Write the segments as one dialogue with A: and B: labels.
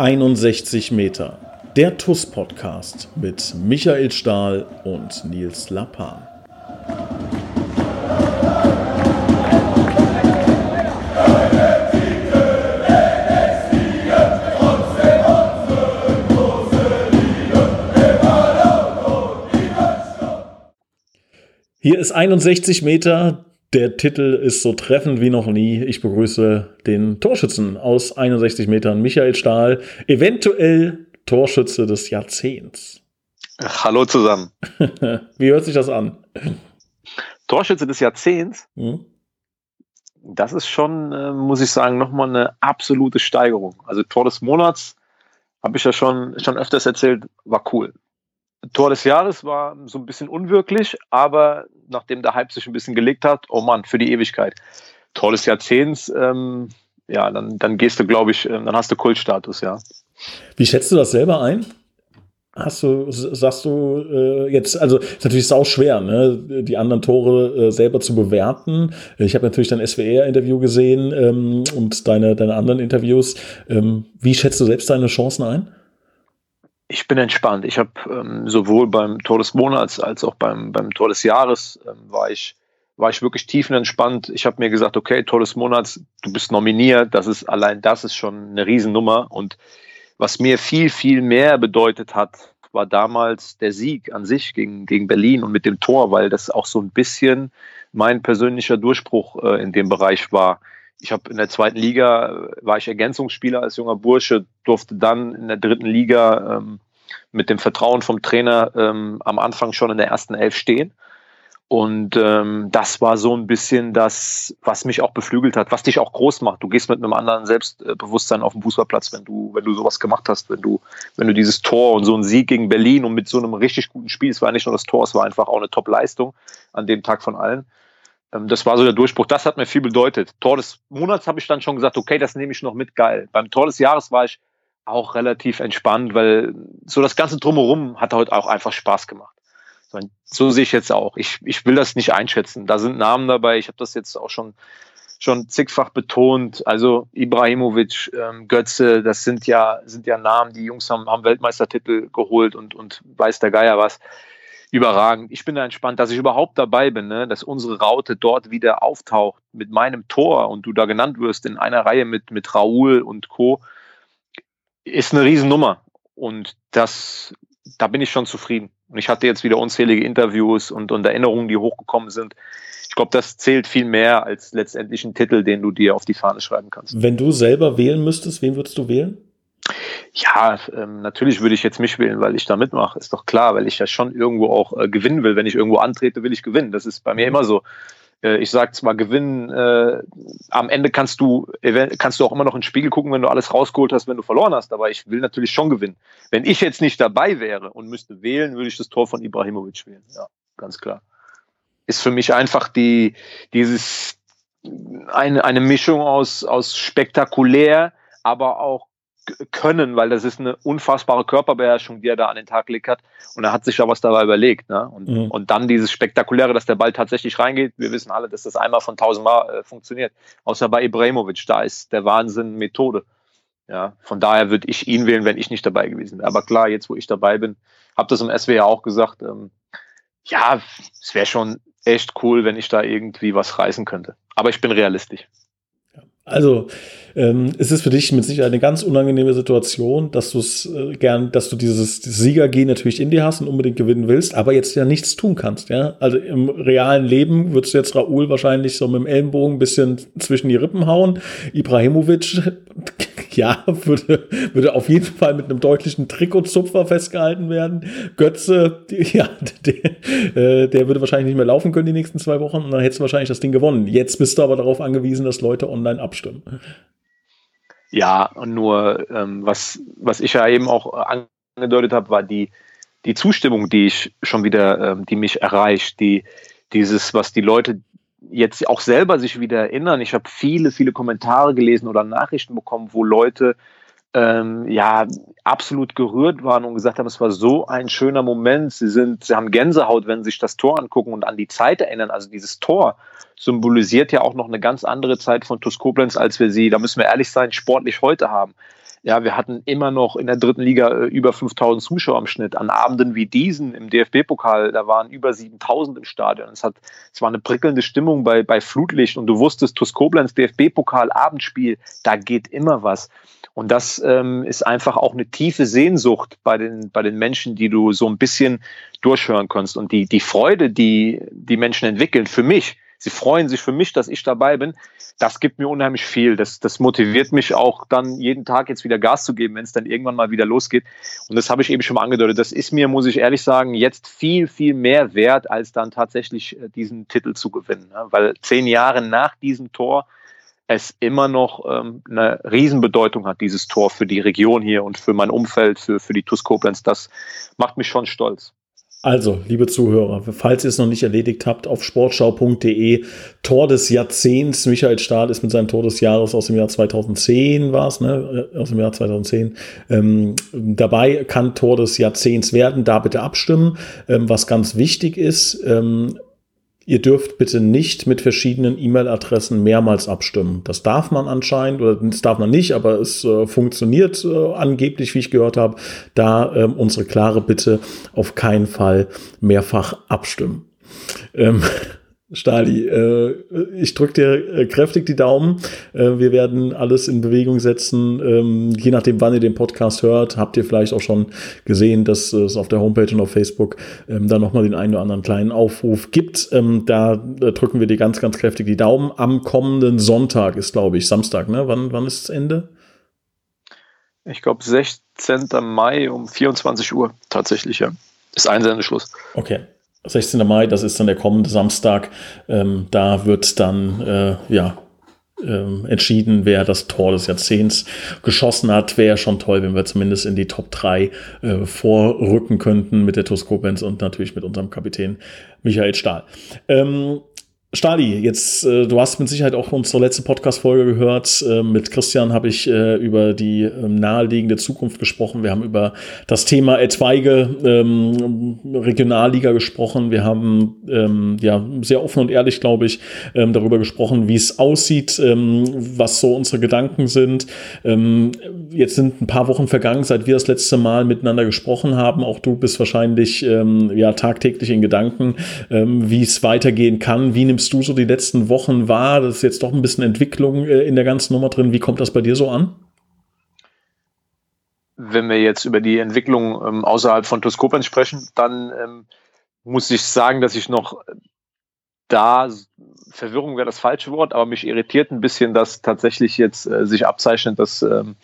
A: 61 Meter. Der TUS-Podcast mit Michael Stahl und Nils Lappan. Hier ist 61 Meter. Der Titel ist so treffend wie noch nie. Ich begrüße den Torschützen aus 61 Metern, Michael Stahl, eventuell Torschütze des Jahrzehnts.
B: Hallo zusammen.
A: wie hört sich das an?
B: Torschütze des Jahrzehnts? Hm? Das ist schon, äh, muss ich sagen, nochmal eine absolute Steigerung. Also Tor des Monats, habe ich ja schon, schon öfters erzählt, war cool. Tor des Jahres war so ein bisschen unwirklich, aber nachdem der Hype sich ein bisschen gelegt hat, oh Mann, für die Ewigkeit. Tor des Jahrzehnts, ähm, ja, dann, dann gehst du, glaube ich, ähm, dann hast du Kultstatus, ja.
A: Wie schätzt du das selber ein? Hast du, sagst du äh, jetzt, also ist natürlich sau schwer, ne, die anderen Tore äh, selber zu bewerten. Ich habe natürlich dein SWR-Interview gesehen ähm, und deine, deine anderen Interviews. Ähm, wie schätzt du selbst deine Chancen ein?
B: Ich bin entspannt. Ich habe ähm, sowohl beim Tor des Monats als auch beim, beim Tor des Jahres ähm, war ich war ich wirklich tiefenentspannt. Ich habe mir gesagt, okay, Tor des Monats, du bist nominiert. Das ist allein das ist schon eine Riesennummer. Und was mir viel viel mehr bedeutet hat, war damals der Sieg an sich gegen gegen Berlin und mit dem Tor, weil das auch so ein bisschen mein persönlicher Durchbruch äh, in dem Bereich war ich habe in der zweiten Liga äh, war ich Ergänzungsspieler als junger Bursche, durfte dann in der dritten Liga ähm, mit dem Vertrauen vom Trainer ähm, am Anfang schon in der ersten Elf stehen. Und ähm, das war so ein bisschen das, was mich auch beflügelt hat, was dich auch groß macht. Du gehst mit einem anderen Selbstbewusstsein auf den Fußballplatz, wenn du, wenn du sowas gemacht hast, wenn du, wenn du dieses Tor und so einen Sieg gegen Berlin und mit so einem richtig guten Spiel, es war nicht nur das Tor, es war einfach auch eine Top-Leistung an dem Tag von allen. Ähm, das war so der Durchbruch. Das hat mir viel bedeutet. Tor des Monats habe ich dann schon gesagt, okay, das nehme ich noch mit, geil. Beim Tor des Jahres war ich auch relativ entspannt, weil so das ganze Drumherum hat heute auch einfach Spaß gemacht. So sehe ich jetzt auch. Ich, ich will das nicht einschätzen. Da sind Namen dabei. Ich habe das jetzt auch schon schon zigfach betont. Also Ibrahimovic, ähm, Götze, das sind ja sind ja Namen. Die Jungs haben, haben Weltmeistertitel geholt und und weiß der Geier was überragend. Ich bin da entspannt, dass ich überhaupt dabei bin, ne? dass unsere Raute dort wieder auftaucht mit meinem Tor und du da genannt wirst in einer Reihe mit, mit Raoul und Co. ist eine Riesennummer. Und das, da bin ich schon zufrieden. Und ich hatte jetzt wieder unzählige Interviews und, und Erinnerungen, die hochgekommen sind. Ich glaube, das zählt viel mehr als letztendlich ein Titel, den du dir auf die Fahne schreiben kannst.
A: Wenn du selber wählen müsstest, wen würdest du wählen?
B: Ja, ähm, natürlich würde ich jetzt mich wählen, weil ich da mitmache. Ist doch klar, weil ich ja schon irgendwo auch äh, gewinnen will. Wenn ich irgendwo antrete, will ich gewinnen. Das ist bei mir immer so. Äh, ich sage zwar gewinnen, äh, am Ende kannst du, kannst du auch immer noch in den Spiegel gucken, wenn du alles rausgeholt hast, wenn du verloren hast. Aber ich will natürlich schon gewinnen. Wenn ich jetzt nicht dabei wäre und müsste wählen, würde ich das Tor von Ibrahimovic wählen. Ja, ganz klar. Ist für mich einfach die, dieses, eine, eine Mischung aus, aus spektakulär, aber auch können, weil das ist eine unfassbare Körperbeherrschung, die er da an den Tag gelegt hat. Und er hat sich da was dabei überlegt. Ne? Und, mhm. und dann dieses Spektakuläre, dass der Ball tatsächlich reingeht. Wir wissen alle, dass das einmal von tausendmal äh, funktioniert. Außer bei Ibrahimovic, da ist der Wahnsinn Methode. Ja, von daher würde ich ihn wählen, wenn ich nicht dabei gewesen wäre. Aber klar, jetzt wo ich dabei bin, habe das im SW ja auch gesagt, ähm, ja, es wäre schon echt cool, wenn ich da irgendwie was reißen könnte. Aber ich bin realistisch.
A: Also, ähm, es ist für dich mit Sicherheit eine ganz unangenehme Situation, dass du es äh, gern, dass du dieses Siegergehen natürlich in dir hast und unbedingt gewinnen willst, aber jetzt ja nichts tun kannst, ja. Also im realen Leben würdest du jetzt Raoul wahrscheinlich so mit dem Ellenbogen ein bisschen zwischen die Rippen hauen. Ibrahimovic, ja, würde, würde auf jeden Fall mit einem deutlichen Trikotzupfer festgehalten werden. Götze, ja, der, äh, der würde wahrscheinlich nicht mehr laufen können die nächsten zwei Wochen und dann hättest du wahrscheinlich das Ding gewonnen. Jetzt bist du aber darauf angewiesen, dass Leute online abstimmen abstimmen.
B: Ja, und nur ähm, was, was ich ja eben auch angedeutet habe, war die, die Zustimmung, die ich schon wieder, ähm, die mich erreicht, die, dieses, was die Leute jetzt auch selber sich wieder erinnern. Ich habe viele, viele Kommentare gelesen oder Nachrichten bekommen, wo Leute ähm, ja absolut gerührt waren und gesagt haben, es war so ein schöner Moment. Sie sind, sie haben Gänsehaut, wenn sie sich das Tor angucken und an die Zeit erinnern. Also dieses Tor symbolisiert ja auch noch eine ganz andere Zeit von TuS Koblenz, als wir sie, da müssen wir ehrlich sein, sportlich heute haben. Ja, wir hatten immer noch in der dritten Liga äh, über 5000 Zuschauer im Schnitt. An Abenden wie diesen im DFB-Pokal, da waren über 7000 im Stadion. Es, hat, es war eine prickelnde Stimmung bei, bei Flutlicht und du wusstest, TuS Koblenz DFB-Pokal, Abendspiel, da geht immer was. Und das ähm, ist einfach auch eine tiefe Sehnsucht bei den, bei den Menschen, die du so ein bisschen durchhören kannst. Und die, die Freude, die die Menschen entwickeln, für mich, sie freuen sich für mich, dass ich dabei bin, das gibt mir unheimlich viel. Das, das motiviert mich auch dann jeden Tag jetzt wieder Gas zu geben, wenn es dann irgendwann mal wieder losgeht. Und das habe ich eben schon mal angedeutet. Das ist mir, muss ich ehrlich sagen, jetzt viel, viel mehr wert, als dann tatsächlich äh, diesen Titel zu gewinnen. Ne? Weil zehn Jahre nach diesem Tor es immer noch ähm, eine Riesenbedeutung hat, dieses Tor für die Region hier und für mein Umfeld, für, für die TuS Koblenz. Das macht mich schon stolz.
A: Also, liebe Zuhörer, falls ihr es noch nicht erledigt habt, auf sportschau.de Tor des Jahrzehnts. Michael Stahl ist mit seinem Tor des Jahres aus dem Jahr 2010 war es, ne? Aus dem Jahr 2010 ähm, dabei, kann Tor des Jahrzehnts werden. Da bitte abstimmen. Ähm, was ganz wichtig ist, ähm, ihr dürft bitte nicht mit verschiedenen E-Mail-Adressen mehrmals abstimmen. Das darf man anscheinend, oder das darf man nicht, aber es äh, funktioniert äh, angeblich, wie ich gehört habe. Da ähm, unsere klare Bitte auf keinen Fall mehrfach abstimmen. Ähm, Stali, äh, ich drücke dir äh, kräftig die Daumen. Äh, wir werden alles in Bewegung setzen. Ähm, je nachdem, wann ihr den Podcast hört, habt ihr vielleicht auch schon gesehen, dass es auf der Homepage und auf Facebook ähm, da nochmal den einen oder anderen kleinen Aufruf gibt. Ähm, da drücken wir dir ganz, ganz kräftig die Daumen. Am kommenden Sonntag ist, glaube ich, Samstag. Ne? Wann, wann ist das Ende?
B: Ich glaube, 16. Mai um 24 Uhr tatsächlich, ja. Ist Einsendeschluss.
A: Okay. 16. Mai, das ist dann der kommende Samstag. Ähm, da wird dann äh, ja ähm, entschieden, wer das Tor des Jahrzehnts geschossen hat. Wäre schon toll, wenn wir zumindest in die Top 3 äh, vorrücken könnten mit der Toskopenz und natürlich mit unserem Kapitän Michael Stahl. Ähm, Stali, jetzt, äh, du hast mit Sicherheit auch unsere letzte Podcast-Folge gehört. Äh, mit Christian habe ich äh, über die ähm, naheliegende Zukunft gesprochen. Wir haben über das Thema etwaige ähm, Regionalliga gesprochen. Wir haben ähm, ja sehr offen und ehrlich, glaube ich, ähm, darüber gesprochen, wie es aussieht, ähm, was so unsere Gedanken sind. Ähm, jetzt sind ein paar Wochen vergangen, seit wir das letzte Mal miteinander gesprochen haben. Auch du bist wahrscheinlich ja tagtäglich in Gedanken, wie es weitergehen kann. Wie nimmst nimmst du so die letzten Wochen wahr? Das ist jetzt doch ein bisschen Entwicklung äh, in der ganzen Nummer drin. Wie kommt das bei dir so an?
B: Wenn wir jetzt über die Entwicklung ähm, außerhalb von Toskopen sprechen, dann ähm, muss ich sagen, dass ich noch da, Verwirrung wäre das falsche Wort, aber mich irritiert ein bisschen, dass tatsächlich jetzt äh, sich abzeichnet, dass ähm,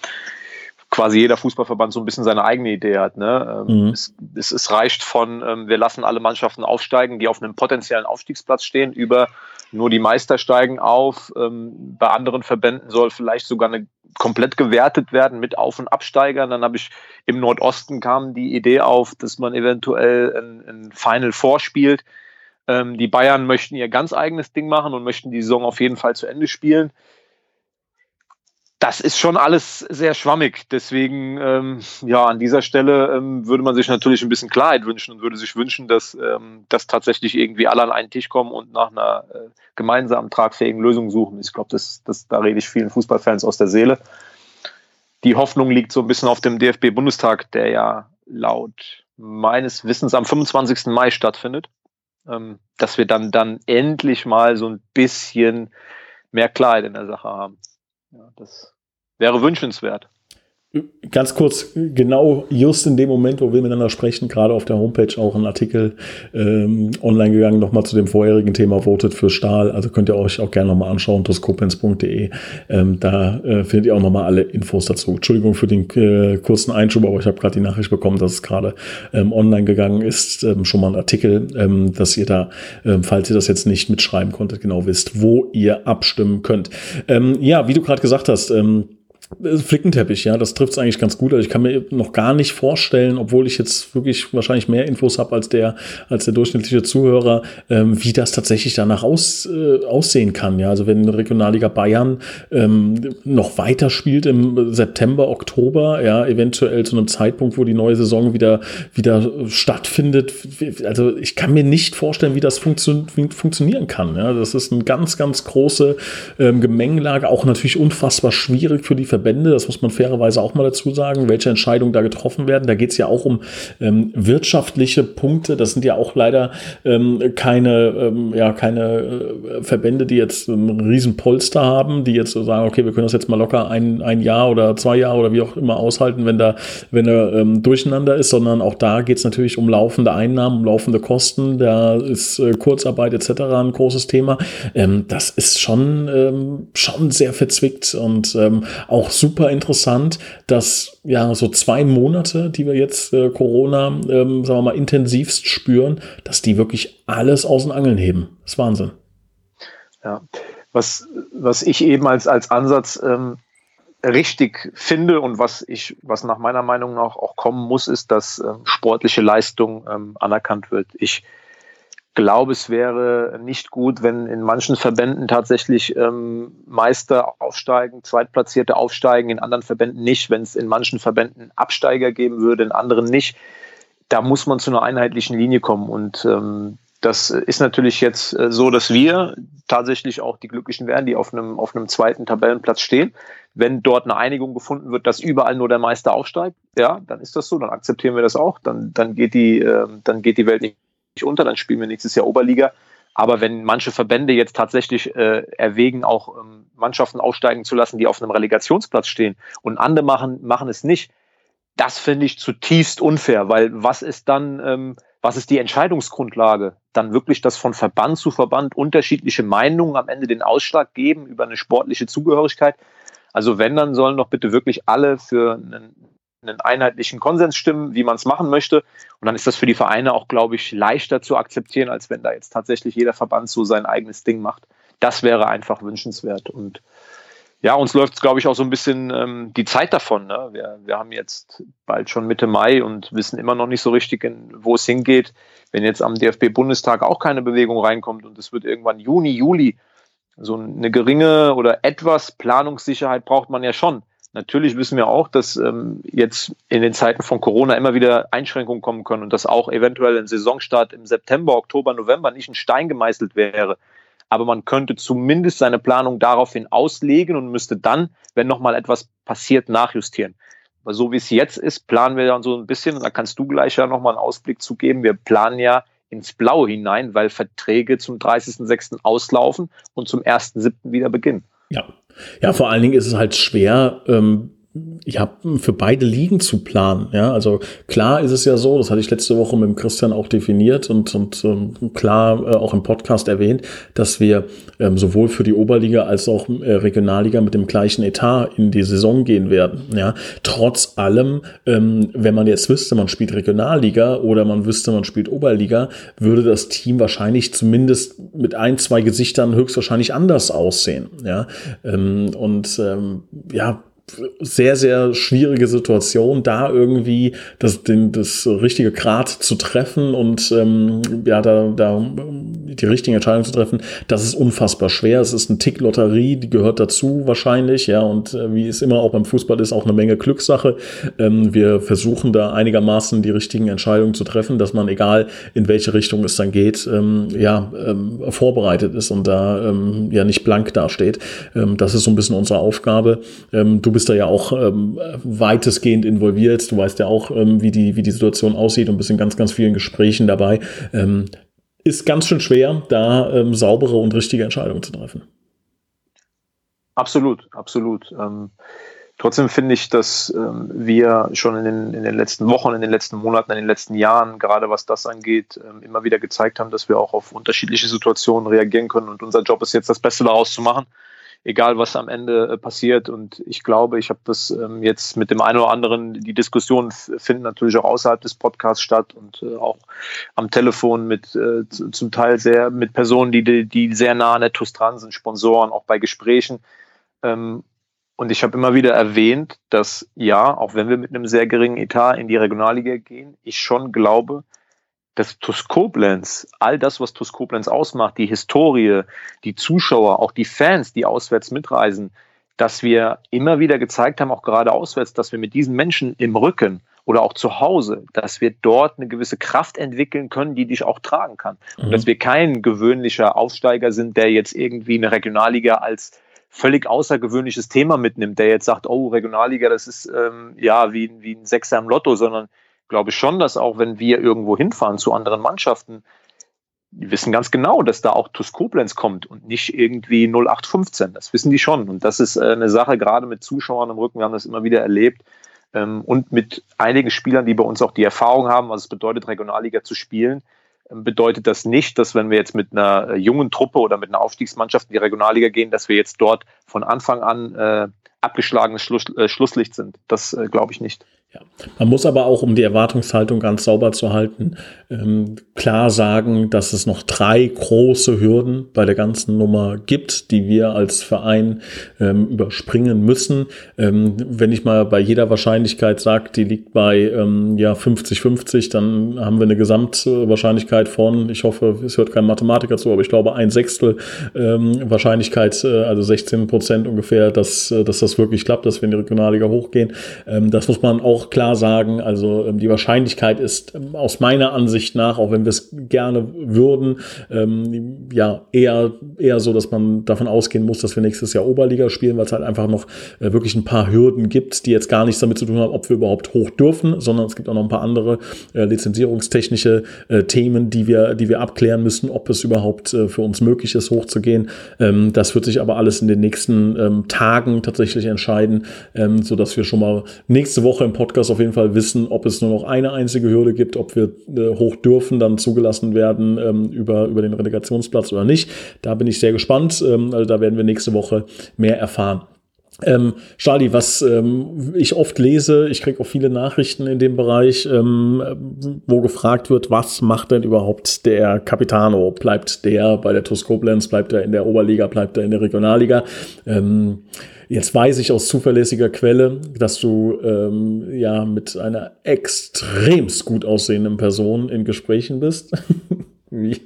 B: quasi jeder Fußballverband so ein bisschen seine eigene Idee hat. Ne? Ähm, mhm. Es, es, es, reicht von, ähm, wir lassen alle Mannschaften aufsteigen, die auf einem potenziellen Aufstiegsplatz stehen, über nur die Meister steigen auf. Ähm, bei anderen Verbänden soll vielleicht sogar eine, komplett gewertet werden mit Auf- und Absteigern. Dann habe ich im Nordosten kam die Idee auf, dass man eventuell ein, ein Final vorspielt. Ähm, die Bayern möchten ihr ganz eigenes Ding machen und möchten die Saison auf jeden Fall zu Ende spielen das ist schon alles sehr schwammig. Deswegen, ähm, ja, an dieser Stelle ähm, würde man sich natürlich ein bisschen Klarheit wünschen und würde sich wünschen, dass, ähm, dass tatsächlich irgendwie alle an einen Tisch kommen und nach einer äh, gemeinsamen tragfähigen Lösung suchen. Ich glaube, das, das, da rede ich vielen Fußballfans aus der Seele. Die Hoffnung liegt so ein bisschen auf dem DFB-Bundestag, der ja laut meines Wissens am 25. Mai stattfindet, ähm, dass wir dann, dann endlich mal so ein bisschen mehr Klarheit in der Sache haben. Ja, das wäre wünschenswert.
A: Ganz kurz, genau just in dem Moment, wo wir miteinander sprechen, gerade auf der Homepage auch ein Artikel ähm, online gegangen, nochmal zu dem vorherigen Thema Voted für Stahl. Also könnt ihr euch auch gerne nochmal anschauen, toskopens.de. Ähm, da äh, findet ihr auch nochmal alle Infos dazu. Entschuldigung für den äh, kurzen Einschub, aber ich habe gerade die Nachricht bekommen, dass es gerade ähm, online gegangen ist. Ähm, schon mal ein Artikel, ähm, dass ihr da, ähm, falls ihr das jetzt nicht mitschreiben konntet, genau wisst, wo ihr abstimmen könnt. Ähm, ja, wie du gerade gesagt hast, ähm, Flickenteppich, ja, das trifft es eigentlich ganz gut. Also ich kann mir noch gar nicht vorstellen, obwohl ich jetzt wirklich wahrscheinlich mehr Infos habe als der, als der durchschnittliche Zuhörer, ähm, wie das tatsächlich danach aus, äh, aussehen kann. Ja, also wenn Regionalliga Bayern ähm, noch weiter spielt im September, Oktober, ja, eventuell zu einem Zeitpunkt, wo die neue Saison wieder, wieder stattfindet. Also ich kann mir nicht vorstellen, wie das funktio funktionieren kann. Ja, das ist eine ganz, ganz große ähm, Gemengelage, auch natürlich unfassbar schwierig für die Verbände, das muss man fairerweise auch mal dazu sagen, welche Entscheidungen da getroffen werden. Da geht es ja auch um ähm, wirtschaftliche Punkte. Das sind ja auch leider ähm, keine, ähm, ja, keine äh, Verbände, die jetzt einen riesen Polster haben, die jetzt so sagen, okay, wir können das jetzt mal locker ein, ein Jahr oder zwei Jahre oder wie auch immer aushalten, wenn da, wenn da ähm, durcheinander ist, sondern auch da geht es natürlich um laufende Einnahmen, um laufende Kosten. Da ist äh, Kurzarbeit etc. ein großes Thema. Ähm, das ist schon, ähm, schon sehr verzwickt und ähm, auch super interessant, dass ja so zwei Monate, die wir jetzt äh, Corona, ähm, sagen wir mal, intensivst spüren, dass die wirklich alles aus den Angeln heben. Das ist Wahnsinn.
B: Ja, was, was ich eben als, als Ansatz ähm, richtig finde und was ich, was nach meiner Meinung nach auch kommen muss, ist, dass ähm, sportliche Leistung ähm, anerkannt wird. Ich glaube, es wäre nicht gut, wenn in manchen Verbänden tatsächlich ähm, Meister aufsteigen, Zweitplatzierte aufsteigen, in anderen Verbänden nicht, wenn es in manchen Verbänden Absteiger geben würde, in anderen nicht. Da muss man zu einer einheitlichen Linie kommen. Und ähm, das ist natürlich jetzt äh, so, dass wir tatsächlich auch die Glücklichen werden, die auf einem, auf einem zweiten Tabellenplatz stehen. Wenn dort eine Einigung gefunden wird, dass überall nur der Meister aufsteigt, ja, dann ist das so, dann akzeptieren wir das auch. Dann, dann, geht, die, äh, dann geht die Welt nicht unter, dann spielen wir nächstes Jahr Oberliga. Aber wenn manche Verbände jetzt tatsächlich äh, erwägen, auch ähm, Mannschaften aufsteigen zu lassen, die auf einem Relegationsplatz stehen und andere machen, machen es nicht, das finde ich zutiefst unfair, weil was ist dann, ähm, was ist die Entscheidungsgrundlage? Dann wirklich, dass von Verband zu Verband unterschiedliche Meinungen am Ende den Ausschlag geben über eine sportliche Zugehörigkeit. Also wenn, dann sollen doch bitte wirklich alle für einen einen einheitlichen Konsens stimmen, wie man es machen möchte. Und dann ist das für die Vereine auch, glaube ich, leichter zu akzeptieren, als wenn da jetzt tatsächlich jeder Verband so sein eigenes Ding macht. Das wäre einfach wünschenswert. Und ja, uns läuft, glaube ich, auch so ein bisschen ähm, die Zeit davon. Ne? Wir, wir haben jetzt bald schon Mitte Mai und wissen immer noch nicht so richtig, wo es hingeht. Wenn jetzt am DFB-Bundestag auch keine Bewegung reinkommt und es wird irgendwann Juni, Juli, so eine geringe oder etwas Planungssicherheit braucht man ja schon. Natürlich wissen wir auch, dass ähm, jetzt in den Zeiten von Corona immer wieder Einschränkungen kommen können und dass auch eventuell ein Saisonstart im September, Oktober, November nicht in Stein gemeißelt wäre. Aber man könnte zumindest seine Planung daraufhin auslegen und müsste dann, wenn nochmal etwas passiert, nachjustieren. Aber so wie es jetzt ist, planen wir dann so ein bisschen, und da kannst du gleich ja nochmal einen Ausblick zu geben. Wir planen ja ins Blaue hinein, weil Verträge zum 30.06. auslaufen und zum 1.07. wieder beginnen.
A: Ja, ja, vor allen Dingen ist es halt schwer, ähm, ja, für beide Ligen zu planen. Ja, also klar ist es ja so, das hatte ich letzte Woche mit dem Christian auch definiert und, und ähm, klar äh, auch im Podcast erwähnt, dass wir ähm, sowohl für die Oberliga als auch äh, Regionalliga mit dem gleichen Etat in die Saison gehen werden. Ja, trotz allem, ähm, wenn man jetzt wüsste, man spielt Regionalliga oder man wüsste, man spielt Oberliga, würde das Team wahrscheinlich zumindest mit ein, zwei Gesichtern höchstwahrscheinlich anders aussehen. Ja, ähm, und ähm, ja, sehr, sehr schwierige Situation, da irgendwie das, den, das richtige Grad zu treffen und ähm, ja, da, da die richtigen Entscheidungen zu treffen, das ist unfassbar schwer. Es ist eine Tick-Lotterie, die gehört dazu wahrscheinlich, ja, und äh, wie es immer auch beim Fußball ist, auch eine Menge Glückssache. Ähm, wir versuchen da einigermaßen die richtigen Entscheidungen zu treffen, dass man, egal in welche Richtung es dann geht, ähm, ja, ähm, vorbereitet ist und da ähm, ja nicht blank dasteht. Ähm, das ist so ein bisschen unsere Aufgabe. Du bist da ja auch ähm, weitestgehend involviert. Du weißt ja auch, ähm, wie, die, wie die Situation aussieht und bist in ganz, ganz vielen Gesprächen dabei. Ähm, ist ganz schön schwer, da ähm, saubere und richtige Entscheidungen zu treffen.
B: Absolut, absolut. Ähm, trotzdem finde ich, dass ähm, wir schon in den, in den letzten Wochen, in den letzten Monaten, in den letzten Jahren, gerade was das angeht, ähm, immer wieder gezeigt haben, dass wir auch auf unterschiedliche Situationen reagieren können. Und unser Job ist jetzt, das Beste daraus zu machen egal was am Ende äh, passiert. Und ich glaube, ich habe das ähm, jetzt mit dem einen oder anderen, die Diskussionen finden natürlich auch außerhalb des Podcasts statt und äh, auch am Telefon mit äh, zum Teil sehr mit Personen, die, die sehr nah an der TUS dran sind, Sponsoren, auch bei Gesprächen. Ähm, und ich habe immer wieder erwähnt, dass ja, auch wenn wir mit einem sehr geringen Etat in die Regionalliga gehen, ich schon glaube, dass TuS Koblenz, all das, was TuS Koblenz ausmacht, die Historie, die Zuschauer, auch die Fans, die auswärts mitreisen, dass wir immer wieder gezeigt haben, auch gerade auswärts, dass wir mit diesen Menschen im Rücken oder auch zu Hause, dass wir dort eine gewisse Kraft entwickeln können, die dich auch tragen kann. Mhm. Und dass wir kein gewöhnlicher Aufsteiger sind, der jetzt irgendwie eine Regionalliga als völlig außergewöhnliches Thema mitnimmt, der jetzt sagt, oh, Regionalliga, das ist ähm, ja wie, wie ein Sechser im Lotto, sondern glaube ich schon, dass auch wenn wir irgendwo hinfahren zu anderen Mannschaften, die wissen ganz genau, dass da auch TuS Koblenz kommt und nicht irgendwie 0815. Das wissen die schon. Und das ist äh, eine Sache, gerade mit Zuschauern im Rücken, wir haben das immer wieder erlebt. Ähm, und mit einigen Spielern, die bei uns auch die Erfahrung haben, was es bedeutet, Regionalliga zu spielen, ähm, bedeutet das nicht, dass wenn wir jetzt mit einer äh, jungen Truppe oder mit einer Aufstiegsmannschaft in die Regionalliga gehen, dass wir jetzt dort von Anfang an äh, abgeschlagenes Schluss, Schlusslicht sind. Das glaube ich nicht.
A: Ja. Man muss aber auch, um die Erwartungshaltung ganz sauber zu halten, ähm, klar sagen, dass es noch drei große Hürden bei der ganzen Nummer gibt, die wir als Verein ähm, überspringen müssen. Ähm, wenn ich mal bei jeder Wahrscheinlichkeit sage, die liegt bei ähm, ja 50-50, dann haben wir eine Gesamtwahrscheinlichkeit von, ich hoffe, es hört kein Mathematiker zu, aber ich glaube ein Sechstel ähm, Wahrscheinlichkeit, äh, also 16 Prozent ungefähr, dass, äh, dass das wirklich klappt, dass wir in die Regionalliga hochgehen. Ähm, das muss man auch klar sagen. Also ähm, die Wahrscheinlichkeit ist ähm, aus meiner Ansicht nach, auch wenn wir es gerne würden, ähm, ja eher, eher so, dass man davon ausgehen muss, dass wir nächstes Jahr Oberliga spielen, weil es halt einfach noch äh, wirklich ein paar Hürden gibt, die jetzt gar nichts damit zu tun haben, ob wir überhaupt hoch dürfen, sondern es gibt auch noch ein paar andere äh, lizenzierungstechnische äh, Themen, die wir, die wir abklären müssen, ob es überhaupt äh, für uns möglich ist, hochzugehen. Ähm, das wird sich aber alles in den nächsten ähm, Tagen tatsächlich entscheiden, ähm, sodass wir schon mal nächste Woche im Podcast Podcast auf jeden Fall wissen, ob es nur noch eine einzige Hürde gibt, ob wir äh, hoch dürfen, dann zugelassen werden ähm, über, über den Relegationsplatz oder nicht. Da bin ich sehr gespannt. Ähm, also da werden wir nächste Woche mehr erfahren. Ähm, Charlie, was ähm, ich oft lese, ich kriege auch viele Nachrichten in dem Bereich, ähm, wo gefragt wird, was macht denn überhaupt der Capitano? Bleibt der bei der TuS Koblenz, bleibt er in der Oberliga, bleibt er in der Regionalliga? Ähm, Jetzt weiß ich aus zuverlässiger Quelle, dass du ähm, ja mit einer extremst gut aussehenden Person in Gesprächen bist. wie,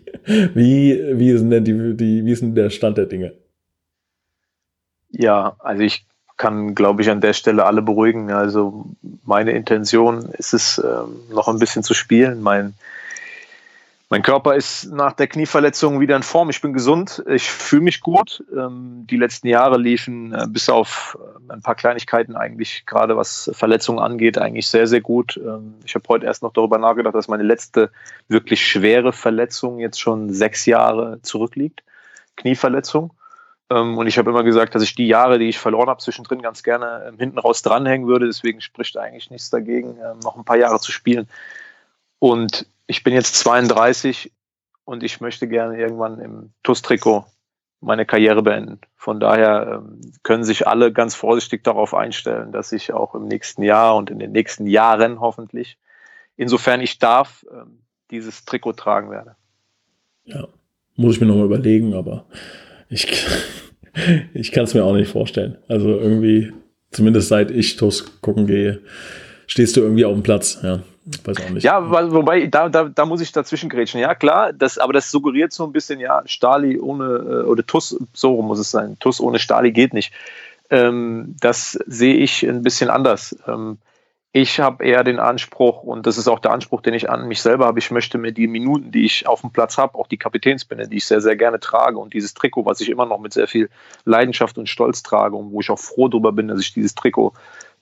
A: wie, wie, ist denn die, die, wie ist denn der Stand der Dinge?
B: Ja, also ich kann, glaube ich, an der Stelle alle beruhigen. Also meine Intention ist es, ähm, noch ein bisschen zu spielen. Mein mein Körper ist nach der Knieverletzung wieder in Form. Ich bin gesund. Ich fühle mich gut. Ähm, die letzten Jahre liefen äh, bis auf äh, ein paar Kleinigkeiten eigentlich, gerade was Verletzungen angeht, eigentlich sehr, sehr gut. Ähm, ich habe heute erst noch darüber nachgedacht, dass meine letzte wirklich schwere Verletzung jetzt schon sechs Jahre zurückliegt. Knieverletzung. Ähm, und ich habe immer gesagt, dass ich die Jahre, die ich verloren habe, zwischendrin ganz gerne hinten raus dranhängen würde. Deswegen spricht eigentlich nichts dagegen, noch ein paar Jahre zu spielen. Und ich bin jetzt 32 und ich möchte gerne irgendwann im TUS-Trikot meine Karriere beenden. Von daher ähm, können sich alle ganz vorsichtig darauf einstellen, dass ich auch im nächsten Jahr und in den nächsten Jahren hoffentlich, insofern ich darf, ähm, dieses Trikot tragen werde.
A: Ja, muss ich mir nochmal überlegen, aber ich, ich kann es mir auch nicht vorstellen. Also irgendwie, zumindest seit ich TUS gucken gehe, stehst du irgendwie auf dem Platz, ja.
B: Weiß auch nicht. Ja, wobei, da, da, da muss ich dazwischen grätschen. Ja, klar, das, aber das suggeriert so ein bisschen, ja, Stali ohne, äh, oder TUS, so muss es sein. TUS ohne Stali geht nicht. Ähm, das sehe ich ein bisschen anders. Ähm, ich habe eher den Anspruch, und das ist auch der Anspruch, den ich an mich selber habe, ich möchte mir die Minuten, die ich auf dem Platz habe, auch die Kapitänsbinde, die ich sehr, sehr gerne trage und dieses Trikot, was ich immer noch mit sehr viel Leidenschaft und Stolz trage und wo ich auch froh darüber bin, dass ich dieses Trikot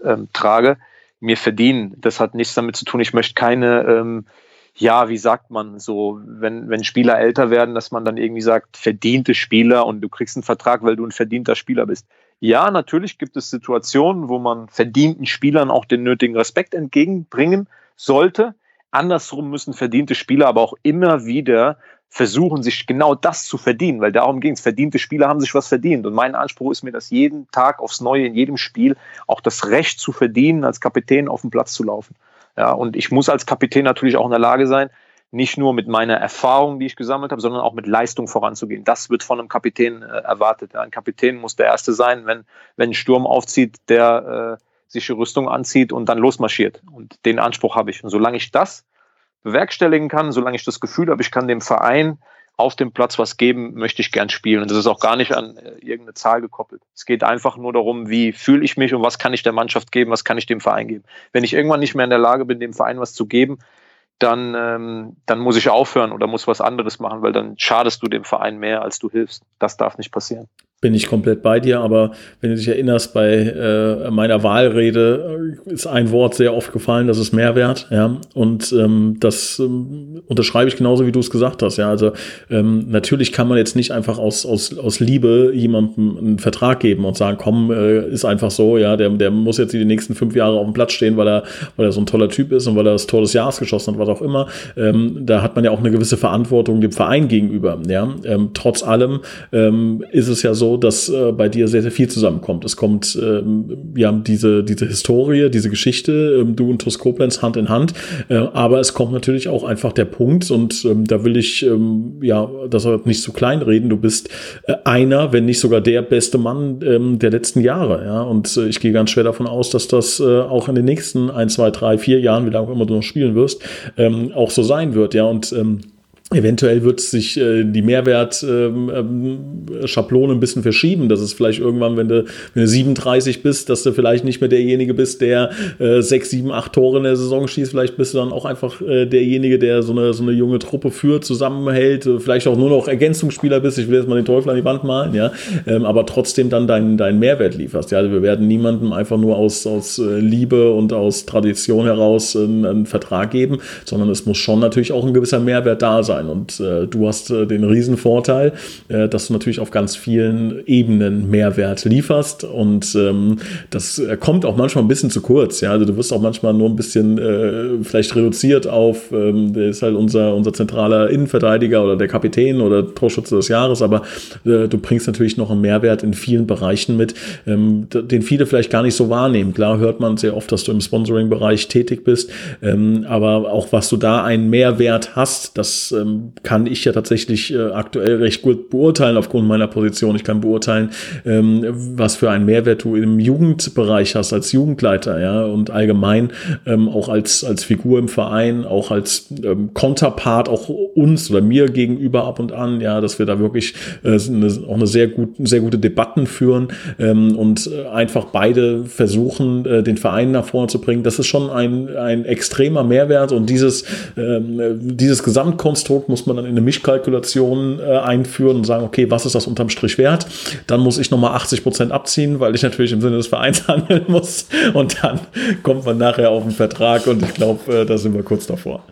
B: ähm, trage, mir verdienen. Das hat nichts damit zu tun. Ich möchte keine, ähm, ja, wie sagt man so, wenn, wenn Spieler älter werden, dass man dann irgendwie sagt, verdiente Spieler und du kriegst einen Vertrag, weil du ein verdienter Spieler bist. Ja, natürlich gibt es Situationen, wo man verdienten Spielern auch den nötigen Respekt entgegenbringen sollte. Andersrum müssen verdiente Spieler aber auch immer wieder versuchen, sich genau das zu verdienen, weil darum ging es. Verdiente Spieler haben sich was verdient. Und mein Anspruch ist mir, das jeden Tag aufs Neue, in jedem Spiel, auch das Recht zu verdienen, als Kapitän auf den Platz zu laufen. Ja, und ich muss als Kapitän natürlich auch in der Lage sein, nicht nur mit meiner Erfahrung, die ich gesammelt habe, sondern auch mit Leistung voranzugehen. Das wird von einem Kapitän äh, erwartet. Ein Kapitän muss der Erste sein, wenn, wenn ein Sturm aufzieht, der äh, sich die Rüstung anzieht und dann losmarschiert. Und den Anspruch habe ich. Und solange ich das bewerkstelligen kann, solange ich das Gefühl habe, ich kann dem Verein auf dem Platz was geben, möchte ich gern spielen. Und das ist auch gar nicht an äh, irgendeine Zahl gekoppelt. Es geht einfach nur darum, wie fühle ich mich und was kann ich der Mannschaft geben, was kann ich dem Verein geben. Wenn ich irgendwann nicht mehr in der Lage bin, dem Verein was zu geben, dann, ähm, dann muss ich aufhören oder muss was anderes machen, weil dann schadest du dem Verein mehr, als du hilfst. Das darf nicht passieren.
A: Bin ich komplett bei dir, aber wenn du dich erinnerst, bei äh, meiner Wahlrede äh, ist ein Wort sehr oft gefallen, das ist Mehrwert, ja. Und ähm, das ähm, unterschreibe ich genauso, wie du es gesagt hast, ja. Also ähm, natürlich kann man jetzt nicht einfach aus, aus, aus Liebe jemandem einen Vertrag geben und sagen, komm, äh, ist einfach so, ja, der, der muss jetzt die nächsten fünf Jahre auf dem Platz stehen, weil er, weil er so ein toller Typ ist und weil er das Tor des Jahres geschossen hat, was auch immer. Ähm, da hat man ja auch eine gewisse Verantwortung dem Verein gegenüber, ja. Ähm, trotz allem ähm, ist es ja so, dass äh, bei dir sehr, sehr viel zusammenkommt. Es kommt, ähm, wir haben diese, diese Historie, diese Geschichte, ähm, du und TuS Hand in Hand, äh, aber es kommt natürlich auch einfach der Punkt und ähm, da will ich, ähm, ja, das nicht zu klein reden, du bist äh, einer, wenn nicht sogar der beste Mann ähm, der letzten Jahre, ja, und äh, ich gehe ganz schwer davon aus, dass das äh, auch in den nächsten ein, zwei, drei, vier Jahren, wie lange auch immer du noch spielen wirst, ähm, auch so sein wird, ja, und ähm, Eventuell wird sich äh, die Mehrwertschablone ähm, ähm, ein bisschen verschieben. Das ist vielleicht irgendwann, wenn du, wenn du 37 bist, dass du vielleicht nicht mehr derjenige bist, der äh, sechs, sieben, acht Tore in der Saison schießt. Vielleicht bist du dann auch einfach äh, derjenige, der so eine, so eine junge Truppe führt, zusammenhält, äh, vielleicht auch nur noch Ergänzungsspieler bist. Ich will jetzt mal den Teufel an die Wand malen, ja. Ähm, aber trotzdem dann deinen, deinen Mehrwert lieferst. Ja, wir werden niemandem einfach nur aus, aus äh, Liebe und aus Tradition heraus einen, einen Vertrag geben, sondern es muss schon natürlich auch ein gewisser Mehrwert da sein sein. Und äh, du hast äh, den Riesenvorteil, äh, dass du natürlich auf ganz vielen Ebenen Mehrwert lieferst. Und ähm, das äh, kommt auch manchmal ein bisschen zu kurz. Ja? Also du wirst auch manchmal nur ein bisschen äh, vielleicht reduziert auf, ähm, der ist halt unser, unser zentraler Innenverteidiger oder der Kapitän oder Torschütze des Jahres, aber äh, du bringst natürlich noch einen Mehrwert in vielen Bereichen mit, ähm, den viele vielleicht gar nicht so wahrnehmen. Klar hört man sehr oft, dass du im Sponsoring-Bereich tätig bist, ähm, aber auch was du da einen Mehrwert hast, das ähm, kann ich ja tatsächlich äh, aktuell recht gut beurteilen aufgrund meiner Position. Ich kann beurteilen, ähm, was für einen Mehrwert du im Jugendbereich hast als Jugendleiter, ja, und allgemein ähm, auch als, als Figur im Verein, auch als ähm, Konterpart, auch uns oder mir gegenüber ab und an, ja, dass wir da wirklich äh, eine, auch eine sehr, gut, sehr gute Debatten führen ähm, und äh, einfach beide versuchen, äh, den Verein nach vorne zu bringen. Das ist schon ein, ein extremer Mehrwert und dieses, ähm, dieses Gesamtkonstrukt muss man dann in eine Mischkalkulation äh, einführen und sagen, okay, was ist das unterm Strich wert? Dann muss ich nochmal 80 Prozent abziehen, weil ich natürlich im Sinne des Vereins handeln muss. Und dann kommt man nachher auf den Vertrag und ich glaube, äh, da sind wir kurz davor.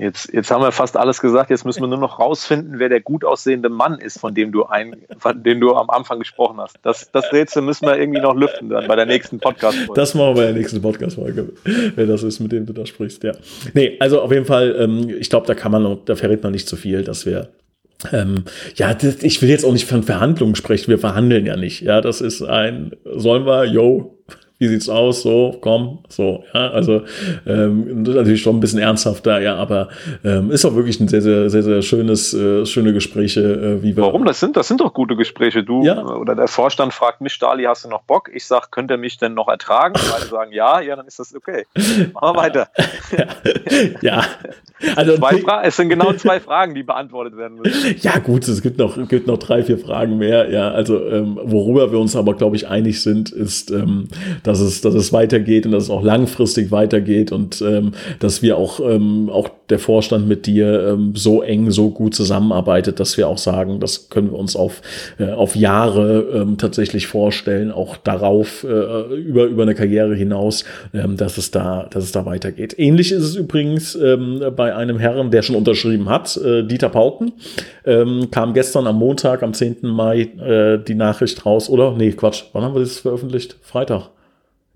B: Jetzt, jetzt haben wir fast alles gesagt. Jetzt müssen wir nur noch rausfinden, wer der gut aussehende Mann ist, von dem du ein, von dem du am Anfang gesprochen hast. Das, das Rätsel müssen wir irgendwie noch lüften dann bei der nächsten Podcast-Folge.
A: Das machen wir bei der nächsten Podcast-Folge, wer das ist, mit dem du da sprichst. Ja. Nee, also auf jeden Fall, ähm, ich glaube, da kann man, da verrät man nicht zu viel, dass wir ähm, ja, das, ich will jetzt auch nicht von Verhandlungen sprechen. Wir verhandeln ja nicht. Ja, das ist ein, sollen wir, yo, wie sieht's aus, so, komm, so, ja, also ähm, natürlich schon ein bisschen ernsthafter, ja, aber ähm, ist auch wirklich ein sehr, sehr, sehr, sehr schönes, äh, schöne Gespräche, äh, wie wir.
B: Warum? Das sind, das sind doch gute Gespräche. Du ja. oder der Vorstand fragt mich, Stali, hast du noch Bock? Ich sag, könnt ihr mich denn noch ertragen? Beide sagen ja, ja, dann ist das okay. Machen wir weiter.
A: ja.
B: Also zwei es sind genau zwei Fragen, die beantwortet werden müssen.
A: Ja, gut, es gibt noch, gibt noch drei, vier Fragen mehr. Ja, also ähm, worüber wir uns aber, glaube ich, einig sind, ist, ähm, dass es, dass es weitergeht und dass es auch langfristig weitergeht und ähm, dass wir auch, ähm, auch der Vorstand mit dir ähm, so eng, so gut zusammenarbeitet, dass wir auch sagen, das können wir uns auf, äh, auf Jahre ähm, tatsächlich vorstellen, auch darauf äh, über, über eine Karriere hinaus, ähm, dass es da, dass es da weitergeht. Ähnlich ist es übrigens ähm, bei einem Herrn, der schon unterschrieben hat, äh, Dieter Pauken, ähm, kam gestern am Montag, am 10. Mai, äh, die Nachricht raus, oder? Nee, Quatsch, wann haben wir das veröffentlicht? Freitag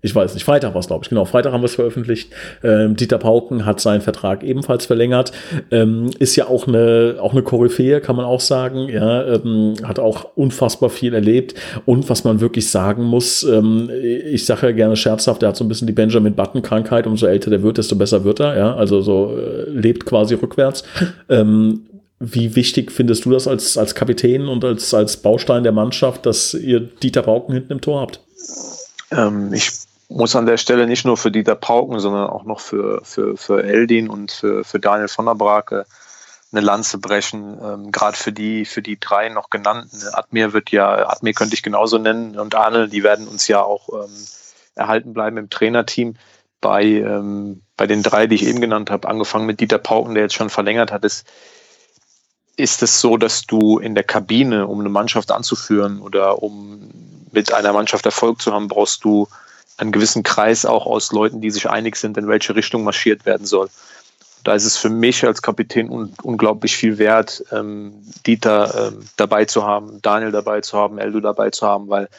A: ich weiß nicht, Freitag war es, glaube ich. Genau, Freitag haben wir es veröffentlicht. Ähm, Dieter Pauken hat seinen Vertrag ebenfalls verlängert. Ähm, ist ja auch eine, auch eine Koryphäe, kann man auch sagen. Ja, ähm, hat auch unfassbar viel erlebt. Und was man wirklich sagen muss, ähm, ich sage ja gerne scherzhaft, er hat so ein bisschen die Benjamin Button-Krankheit. Umso älter der wird, desto besser wird er. Ja, also so äh, lebt quasi rückwärts. Ähm, wie wichtig findest du das als, als Kapitän und als, als Baustein der Mannschaft, dass ihr Dieter Pauken hinten im Tor habt?
B: Ähm, ich muss an der Stelle nicht nur für Dieter Pauken, sondern auch noch für, für, für Eldin und für, für Daniel von der Brake eine Lanze brechen, ähm, gerade für die, für die drei noch genannten. Admir wird ja, Admir könnte ich genauso nennen und Arne, die werden uns ja auch ähm, erhalten bleiben im Trainerteam. Bei, ähm, bei den drei, die ich eben genannt habe, angefangen mit Dieter Pauken, der jetzt schon verlängert hat, ist, ist es so, dass du in der Kabine, um eine Mannschaft anzuführen oder um mit einer Mannschaft Erfolg zu haben, brauchst du einen gewissen Kreis auch aus Leuten, die sich einig sind, in welche Richtung marschiert werden soll. Da ist es für mich als Kapitän un unglaublich viel wert, ähm, Dieter ähm, dabei zu haben, Daniel dabei zu haben, Eldo dabei zu haben, weil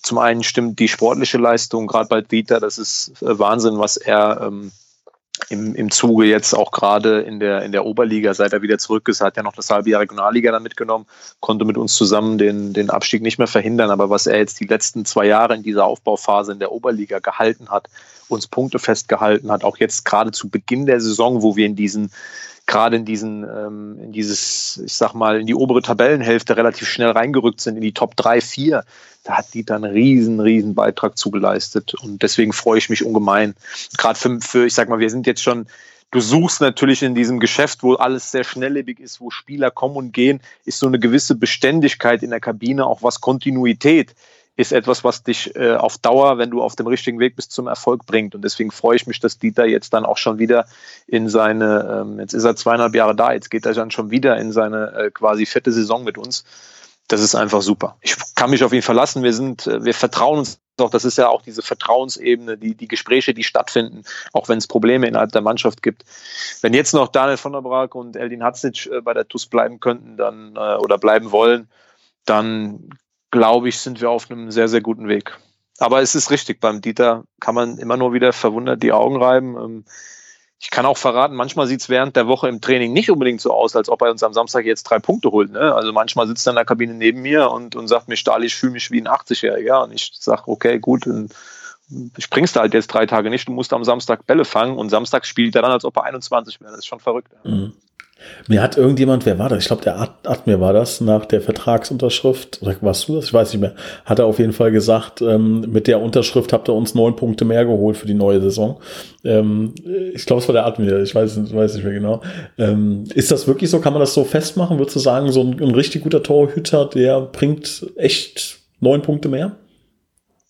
B: zum einen stimmt die sportliche Leistung, gerade bei Dieter, das ist äh, Wahnsinn, was er ähm, im, im Zuge jetzt auch gerade in der, in der Oberliga, seit er wieder zurück ist, hat er noch das halbe Jahr Regionalliga dann mitgenommen, konnte mit uns zusammen den, den Abstieg nicht mehr verhindern. Aber was er jetzt die letzten zwei Jahre in dieser Aufbauphase in der Oberliga gehalten hat, uns Punkte festgehalten hat, auch jetzt gerade zu Beginn der Saison, wo wir in diesen gerade in diesen, ähm, in dieses, ich sag mal, in die obere Tabellenhälfte relativ schnell reingerückt sind, in die Top 3, 4, da hat die dann einen riesen, riesen Beitrag zugeleistet. Und deswegen freue ich mich ungemein. Gerade für, für, ich sag mal, wir sind jetzt schon, du suchst natürlich in diesem Geschäft, wo alles sehr schnelllebig ist, wo Spieler kommen und gehen, ist so eine gewisse Beständigkeit in der Kabine, auch was Kontinuität ist etwas, was dich äh, auf Dauer, wenn du auf dem richtigen Weg bist, zum Erfolg bringt. Und deswegen freue ich mich, dass Dieter jetzt dann auch schon wieder in seine, ähm, jetzt ist er zweieinhalb Jahre da, jetzt geht er dann schon wieder in seine äh, quasi vierte Saison mit uns das ist einfach super. Ich kann mich auf ihn verlassen. Wir sind, äh, wir vertrauen uns doch. Das ist ja auch diese Vertrauensebene, die, die Gespräche, die stattfinden, auch wenn es Probleme innerhalb der Mannschaft gibt. Wenn jetzt noch Daniel von der Brack und Eldin Hatzic äh, bei der TUS bleiben könnten, dann, äh, oder bleiben wollen, dann glaube ich, sind wir auf einem sehr, sehr guten Weg. Aber es ist richtig, beim Dieter kann man immer nur wieder verwundert die Augen reiben. Ähm, ich kann auch verraten, manchmal sieht es während der Woche im Training nicht unbedingt so aus, als ob er uns am Samstag jetzt drei Punkte holt. Ne? Also manchmal sitzt er in der Kabine neben mir und, und sagt mir, Stahl, ich fühle mich wie ein 80-Jähriger. Und ich sage, okay, gut, dann springst du halt jetzt drei Tage nicht, du musst am Samstag Bälle fangen und Samstag spielt er dann, als ob er 21 wäre. Das ist schon verrückt. Mhm.
A: Mir hat irgendjemand, wer war das? Ich glaube, der Admir war das, nach der Vertragsunterschrift, oder warst du das? Ich weiß nicht mehr. Hat er auf jeden Fall gesagt, ähm, mit der Unterschrift habt ihr uns neun Punkte mehr geholt für die neue Saison. Ähm, ich glaube, es war der Admir, ich weiß, weiß nicht mehr genau. Ähm, ist das wirklich so? Kann man das so festmachen? Würdest du sagen, so ein, ein richtig guter Torhüter, der bringt echt neun Punkte mehr?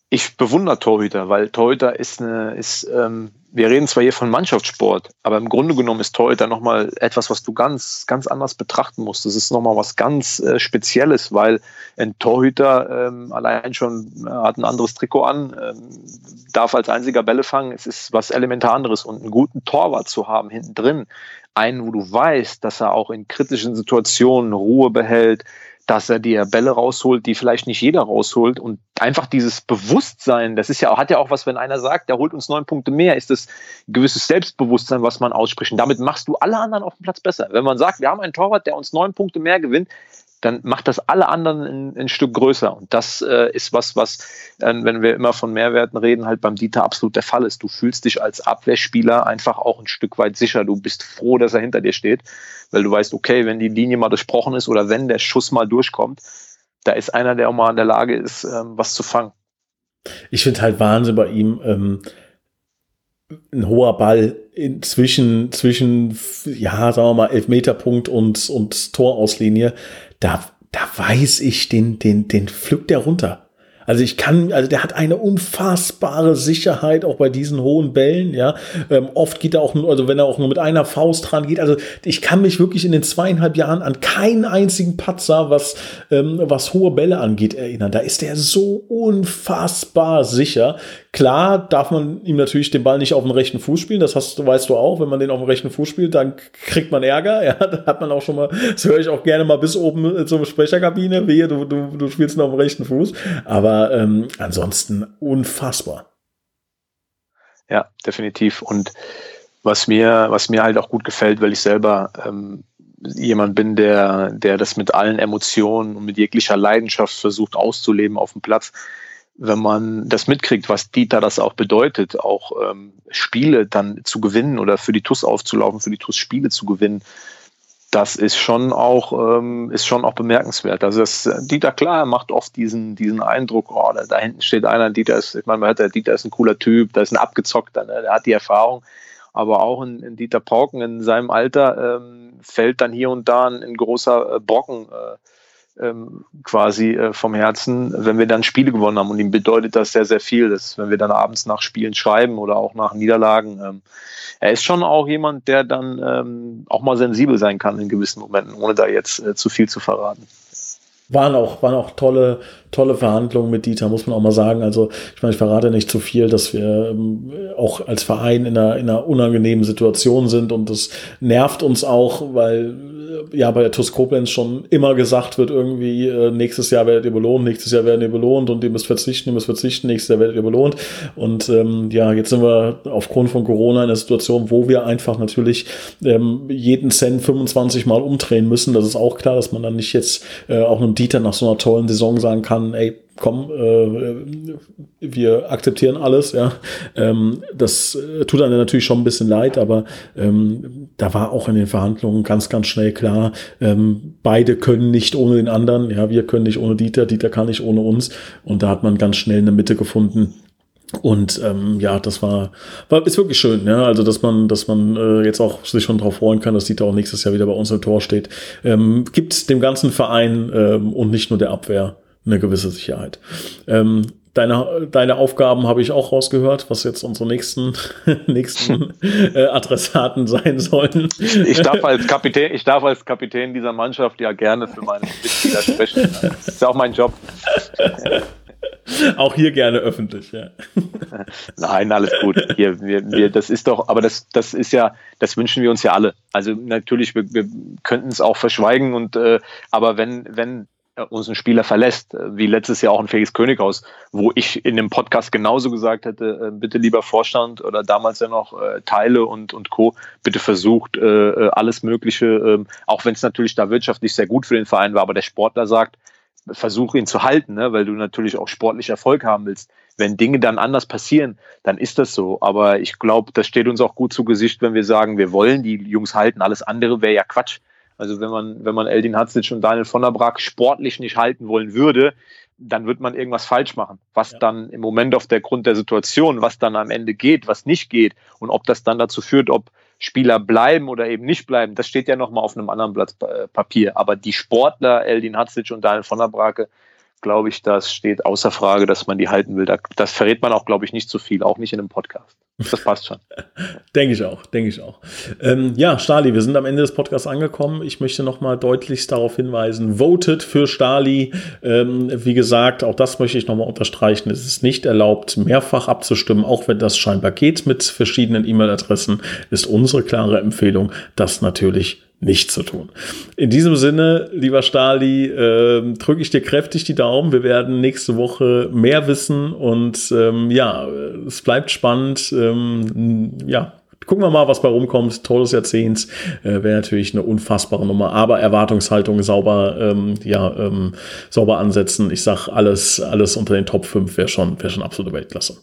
B: Ich bewundere Torhüter, weil Torhüter ist eine, ist, ähm, wir reden zwar hier von Mannschaftssport, aber im Grunde genommen ist Torhüter nochmal etwas, was du ganz, ganz anders betrachten musst. Das ist nochmal was ganz äh, Spezielles, weil ein Torhüter ähm, allein schon äh, hat ein anderes Trikot an, ähm, darf als einziger Bälle fangen. Es ist was elementar anderes und einen guten Torwart zu haben hinten drin, einen, wo du weißt, dass er auch in kritischen Situationen Ruhe behält, dass er dir Bälle rausholt, die vielleicht nicht jeder rausholt und einfach dieses Bewusstsein, das ist ja, hat ja auch was, wenn einer sagt, der holt uns neun Punkte mehr, ist das ein gewisses Selbstbewusstsein, was man ausspricht. Und damit machst du alle anderen auf dem Platz besser. Wenn man sagt, wir haben einen Torwart, der uns neun Punkte mehr gewinnt, dann macht das alle anderen ein, ein Stück größer. Und das äh, ist was, was, äh, wenn wir immer von Mehrwerten reden, halt beim Dieter absolut der Fall ist. Du fühlst dich als Abwehrspieler einfach auch ein Stück weit sicher. Du bist froh, dass er hinter dir steht, weil du weißt, okay, wenn die Linie mal durchbrochen ist oder wenn der Schuss mal durchkommt, da ist einer, der auch mal in der Lage ist, ähm, was zu fangen.
A: Ich finde halt Wahnsinn bei ihm. Ähm ein hoher Ball in zwischen, zwischen, ja, sagen wir mal, Elfmeterpunkt und, und Torauslinie da, da weiß ich, den, den, den pflückt der runter. Also ich kann, also der hat eine unfassbare Sicherheit auch bei diesen hohen Bällen, ja. Ähm, oft geht er auch nur, also wenn er auch nur mit einer Faust dran geht. Also ich kann mich wirklich in den zweieinhalb Jahren an keinen einzigen Patzer, was, ähm, was hohe Bälle angeht, erinnern. Da ist er so unfassbar sicher. Klar darf man ihm natürlich den Ball nicht auf dem rechten Fuß spielen. Das hast, weißt du auch. Wenn man den auf dem rechten Fuß spielt, dann kriegt man Ärger. Ja, da hat man auch schon mal, das höre ich auch gerne mal bis oben zur Sprecherkabine. Wehe, du, du, du spielst noch auf dem rechten Fuß. Aber ähm, ansonsten unfassbar.
B: Ja, definitiv. Und was mir, was mir halt auch gut gefällt, weil ich selber ähm, jemand bin, der, der das mit allen Emotionen und mit jeglicher Leidenschaft versucht auszuleben auf dem Platz. Wenn man das mitkriegt, was Dieter das auch bedeutet, auch ähm, Spiele dann zu gewinnen oder für die TUS aufzulaufen, für die TUS Spiele zu gewinnen, das ist schon auch, ähm, ist schon auch bemerkenswert. Also das, Dieter Klar macht oft diesen, diesen Eindruck, oh, da, da hinten steht einer, Dieter ist, ich meine, man hört, der Dieter ist ein cooler Typ, da ist ein abgezockter, ne, der hat die Erfahrung. Aber auch in, in Dieter Pauken in seinem Alter ähm, fällt dann hier und da ein, ein großer äh, Brocken ähm, quasi äh, vom Herzen, wenn wir dann Spiele gewonnen haben. Und ihm bedeutet das sehr, sehr viel, dass wenn wir dann abends nach Spielen schreiben oder auch nach Niederlagen, ähm, er ist schon auch jemand, der dann ähm, auch mal sensibel sein kann in gewissen Momenten, ohne da jetzt äh, zu viel zu verraten.
A: Waren auch, waren auch tolle, tolle Verhandlungen mit Dieter, muss man auch mal sagen. Also, ich meine, ich verrate nicht zu viel, dass wir ähm, auch als Verein in einer, in einer unangenehmen Situation sind und das nervt uns auch, weil äh, ja bei der TUS Koblenz schon immer gesagt wird, irgendwie, äh, nächstes Jahr werdet ihr belohnt, nächstes Jahr werdet ihr belohnt und ihr müsst verzichten, ihr müsst verzichten, nächstes Jahr werdet ihr belohnt. Und ähm, ja, jetzt sind wir aufgrund von Corona in einer Situation, wo wir einfach natürlich ähm, jeden Cent 25 Mal umdrehen müssen. Das ist auch klar, dass man dann nicht jetzt äh, auch einem Dieter nach so einer tollen Saison sagen kann, ey, komm, äh, wir akzeptieren alles, ja. Ähm, das äh, tut einem natürlich schon ein bisschen leid, aber ähm, da war auch in den Verhandlungen ganz, ganz schnell klar, ähm, beide können nicht ohne den anderen, ja, wir können nicht ohne Dieter, Dieter kann nicht ohne uns und da hat man ganz schnell eine Mitte gefunden. Und ähm, ja, das war, war ist wirklich schön, ja. Also dass man, dass man äh, jetzt auch sich schon darauf freuen kann, dass Dieter auch nächstes Jahr wieder bei uns im Tor steht, ähm, gibt dem ganzen Verein ähm, und nicht nur der Abwehr eine gewisse Sicherheit. Ähm, deine, deine Aufgaben habe ich auch rausgehört, was jetzt unsere nächsten, nächsten äh, Adressaten sein sollen.
B: Ich darf, als Kapitän, ich darf als Kapitän dieser Mannschaft ja gerne für meine Mitspieler sprechen. Das ist auch mein Job.
A: Auch hier gerne öffentlich, ja.
B: Nein, alles gut. Hier, wir, wir, das ist doch, aber das, das ist ja, das wünschen wir uns ja alle. Also natürlich, wir, wir könnten es auch verschweigen und äh, aber wenn, wenn uns ein Spieler verlässt, äh, wie letztes Jahr auch ein Felix Könighaus, wo ich in dem Podcast genauso gesagt hätte, äh, bitte lieber Vorstand oder damals ja noch äh, Teile und, und Co., bitte versucht alles Mögliche, ähm, auch wenn es natürlich da wirtschaftlich sehr gut für den Verein war, aber der Sportler sagt, versuche ihn zu halten, ne, weil du natürlich auch sportlich Erfolg haben willst. Wenn Dinge dann anders passieren, dann ist das so. Aber ich glaube, das steht uns auch gut zu Gesicht, wenn wir sagen, wir wollen die Jungs halten. Alles andere wäre ja Quatsch. Also wenn man, wenn man Eldin Hatzic und Daniel von der Brack sportlich nicht halten wollen würde, dann wird man irgendwas falsch machen. Was ja. dann im Moment auf der Grund der Situation, was dann am Ende geht, was nicht geht und ob das dann dazu führt, ob Spieler bleiben oder eben nicht bleiben, das steht ja nochmal auf einem anderen Blatt äh, Papier. Aber die Sportler, Eldin Hatzic und Daniel von der Brake, glaube ich, das steht außer Frage, dass man die halten will. Das verrät man auch, glaube ich, nicht zu viel, auch nicht in einem Podcast. Das passt schon.
A: denke ich auch, denke ich auch. Ähm, ja, Stali, wir sind am Ende des Podcasts angekommen. Ich möchte nochmal deutlichst darauf hinweisen, votet für Stali. Ähm, wie gesagt, auch das möchte ich nochmal unterstreichen. Es ist nicht erlaubt, mehrfach abzustimmen, auch wenn das scheinbar geht mit verschiedenen E-Mail-Adressen, ist unsere klare Empfehlung, das natürlich nicht zu tun. In diesem Sinne, lieber Stali, äh, drücke ich dir kräftig die Daumen. Wir werden nächste Woche mehr wissen und ähm, ja, es bleibt spannend. Ähm, ja, gucken wir mal, was bei rumkommt. Tor des Jahrzehnts äh, wäre natürlich eine unfassbare Nummer, aber Erwartungshaltung sauber, ähm, ja, ähm, sauber ansetzen. Ich sag alles, alles unter den Top 5 wäre schon, wäre schon absolute Weltklasse.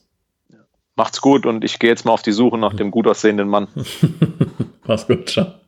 B: Macht's gut und ich gehe jetzt mal auf die Suche nach dem gut aussehenden Mann.
A: Mach's gut, ciao.